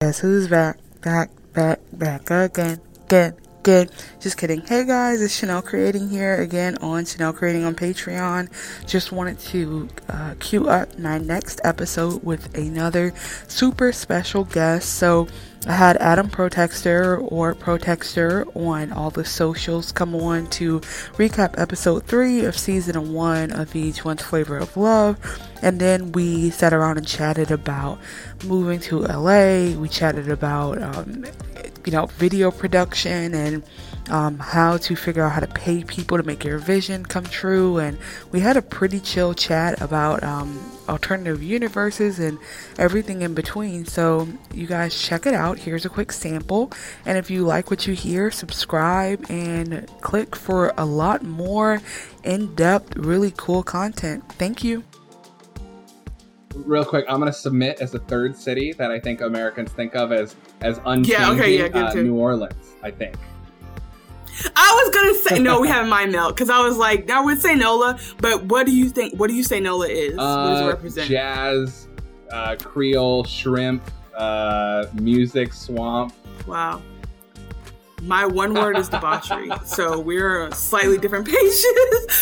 Guess who's back, back, back, back again, again, again. Just kidding. Hey guys, it's Chanel Creating here again on Chanel Creating on Patreon. Just wanted to uh, queue up my next episode with another super special guest. So, I had Adam Protextor or Protextor on all the socials come on to recap episode three of season one of Each One's Flavor of Love. And then we sat around and chatted about moving to LA. We chatted about, um, you know, video production and um, how to figure out how to pay people to make your vision come true. And we had a pretty chill chat about um, alternative universes and everything in between. So, you guys check it out. Here's a quick sample. And if you like what you hear, subscribe and click for a lot more in depth, really cool content. Thank you. Real quick, I'm gonna submit as a third city that I think Americans think of as as unchanging. Yeah, okay, yeah, good uh. New Orleans, I think. I was gonna say no. We have mind melt because I was like, I would say Nola, but what do you think? What do you say Nola is? what does it Uh, represent? jazz, uh, Creole, shrimp, uh, music, swamp. wow. My one word is debauchery. so we're slightly different pages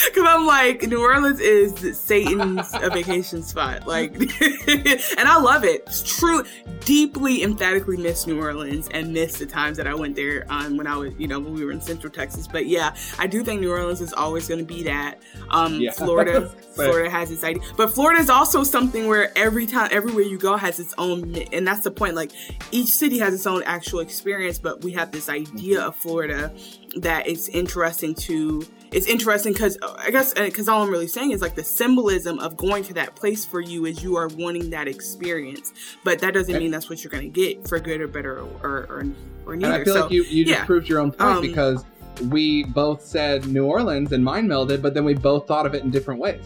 because I'm like, New Orleans is Satan's a vacation spot. Like, and I love it. It's true. Deeply, emphatically miss New Orleans and miss the times that I went there um, when I was, you know, when we were in Central Texas. But yeah, I do think New Orleans is always going to be that. Um, Yeah. Florida, But- Florida has its idea, but Florida is also something where every time, everywhere you go has its own, and that's the point. Like each city has its own actual experience, but we have this idea of Florida that is interesting to. It's interesting because I guess because all I'm really saying is like the symbolism of going to that place for you is you are wanting that experience, but that doesn't And- mean that's what you're going to get for good or better or or, or And neither. I feel so like you, you just proved your own point Um, because we both said New Orleans and mind melded, but then we both thought of it in different ways.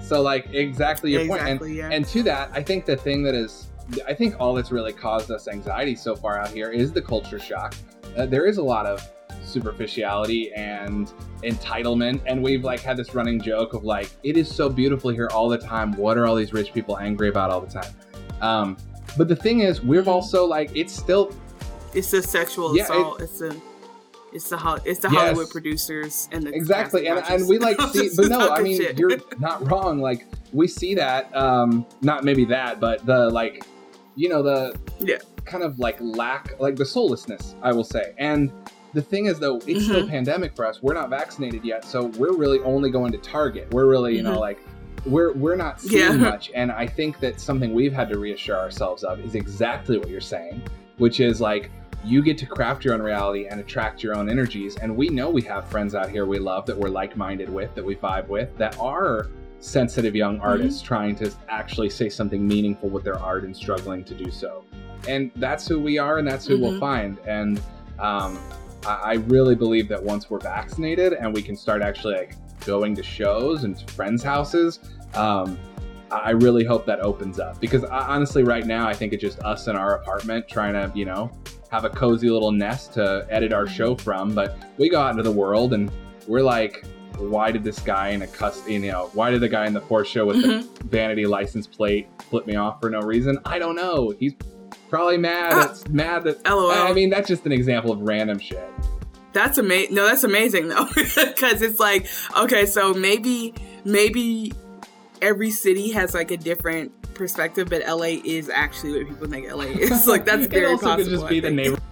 So like exactly your point. And, yeah. and to that, I think the thing that is, I think all that's really caused us anxiety so far out here is the culture shock. Uh, there is a lot of superficiality and entitlement, and we've like had this running joke of like, it is so beautiful here all the time. What are all these rich people angry about all the time? Um, but the thing is, we've Mm-hmm. also like, it's still It's a sexual Yeah, assault. it's the it's the Hol- it's the Yes. Hollywood producers and the exactly and, and we like see but no i mean shit. you're not wrong like we see that um not maybe that but the like you know the Yeah. kind of like lack like the soullessness i will say and the thing is though it's still Mm-hmm. pandemic for us we're not vaccinated yet so we're really only going to target we're really you know Mhm. like we're we're not seeing Yeah. much and i think that something we've had to reassure ourselves of is exactly what you're saying which is like you get to craft your own reality and attract your own energies. And we know we have friends out here we love that we're like minded with, that we vibe with, that are sensitive young artists trying to actually say something meaningful with their art and struggling to do so. And that's who we are, and that's who we'll Mhm. find. And um, I, I really believe that once we're vaccinated and we can start actually like going to shows and to friends' houses, um, I really hope that opens up because I, honestly, right now, I think it's just us in our apartment trying to, you know, have a cozy little nest to edit our show from. But we go out into the world and we're like, why did this guy in a cus, you know, why did the guy in the Porsche show with Mhm. the vanity license plate flip me off for no reason? I don't know. He's probably mad. Ah. It's mad that. LOL. I mean, that's just an example of random shit. That's amazing. No, that's amazing though, because it's like okay, so maybe maybe every city has like a different perspective, but LA is actually what people think LA is. Like that's It very also possible. could just be the neighborhood